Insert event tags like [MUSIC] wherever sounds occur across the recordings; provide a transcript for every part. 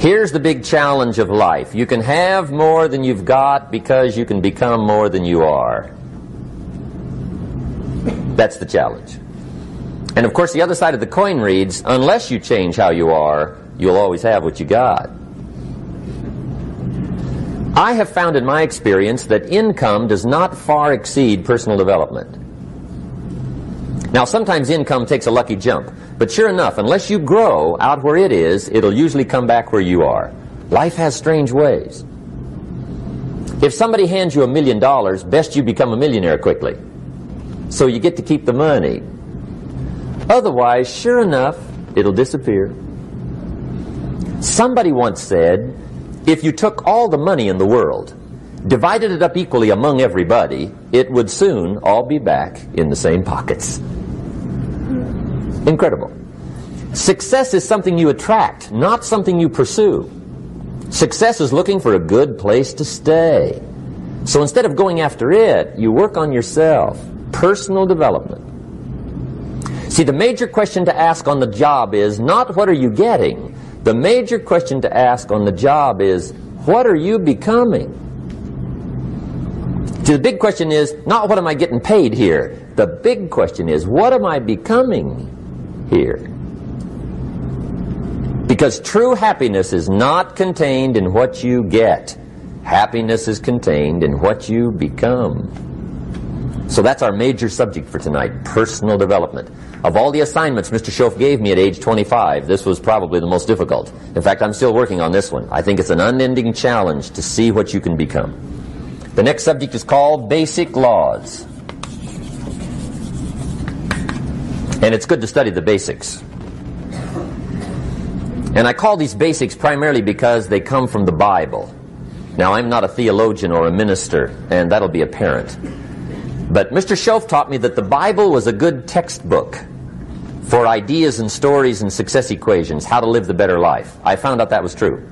Here's the big challenge of life. You can have more than you've got because you can become more than you are. That's the challenge. And of course, the other side of the coin reads, unless you change how you are, you'll always have what you got. I have found in my experience that income does not far exceed personal development. Now, sometimes income takes a lucky jump, but sure enough, unless you grow out where it is, it'll usually come back where you are. Life has strange ways. If somebody hands you a million dollars, best you become a millionaire quickly. So you get to keep the money. Otherwise, sure enough, it'll disappear. Somebody once said, if you took all the money in the world, divided it up equally among everybody, it would soon all be back in the same pockets. Incredible. Success is something you attract, not something you pursue. Success is looking for a good place to stay. So instead of going after it, you work on yourself. Personal development. See, the major question to ask on the job is not what are you getting? The major question to ask on the job is what are you becoming? See, the big question is not what am I getting paid here? The big question is what am I becoming here? Because true happiness is not contained in what you get. Happiness is contained in what you become. So that's our major subject for tonight, personal development. Of all the assignments Mr. Shoaff gave me at age 25, this was probably the most difficult. In fact, I'm still working on this one. I think it's an unending challenge to see what you can become. The next subject is called Basic Laws. And it's good to study the basics. And I call these basics primarily because they come from the Bible. Now, I'm not a theologian or a minister, and that'll be apparent. But Mr. Shoaff taught me that the Bible was a good textbook for ideas and stories and success equations, how to live the better life. I found out that was true.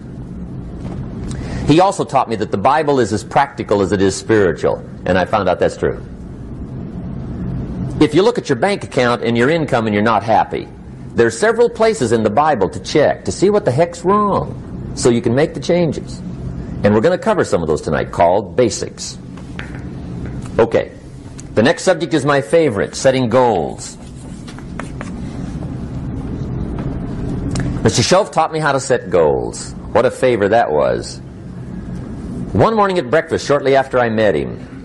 He also taught me that the Bible is as practical as it is spiritual, and I found out that's true. If you look at your bank account and your income and you're not happy, there are several places in the Bible to check to see what the heck's wrong so you can make the changes. And we're going to cover some of those tonight called basics. Okay. The next subject is my favorite, setting goals. Mr. Shoaff taught me how to set goals. What a favor that was. One morning at breakfast, shortly after I met him,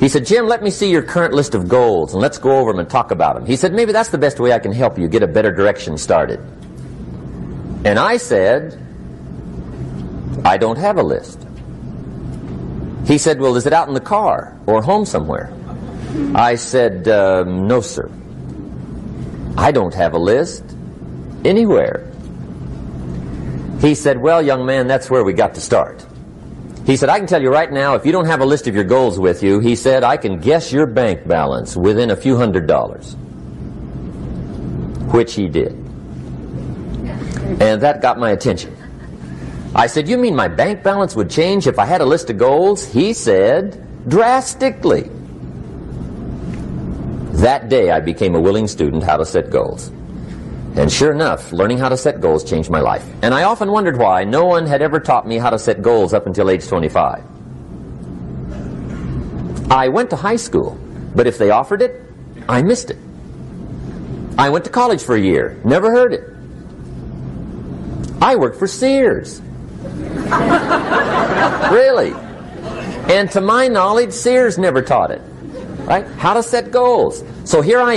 he said, Jim, let me see your current list of goals and let's go over them and talk about them. He said, maybe that's the best way I can help you get a better direction started. And I said, I don't have a list. He said, well, is it out in the car or home somewhere? I said, um, no, sir. I don't have a list anywhere. He said, well, young man, that's where we got to start. He said, I can tell you right now, if you don't have a list of your goals with you, he said, I can guess your bank balance within a few hundred dollars. Which he did. And that got my attention. I said, you mean my bank balance would change if I had a list of goals? He said, drastically. That day I became a willing student how to set goals. And sure enough, learning how to set goals changed my life. And I often wondered why no one had ever taught me how to set goals up until age 25. I went to high school, but if they offered it, I missed it. I went to college for a year, never heard it. I worked for Sears. [LAUGHS] really. And to my knowledge, Sears never taught it. Right? How to set goals. So here I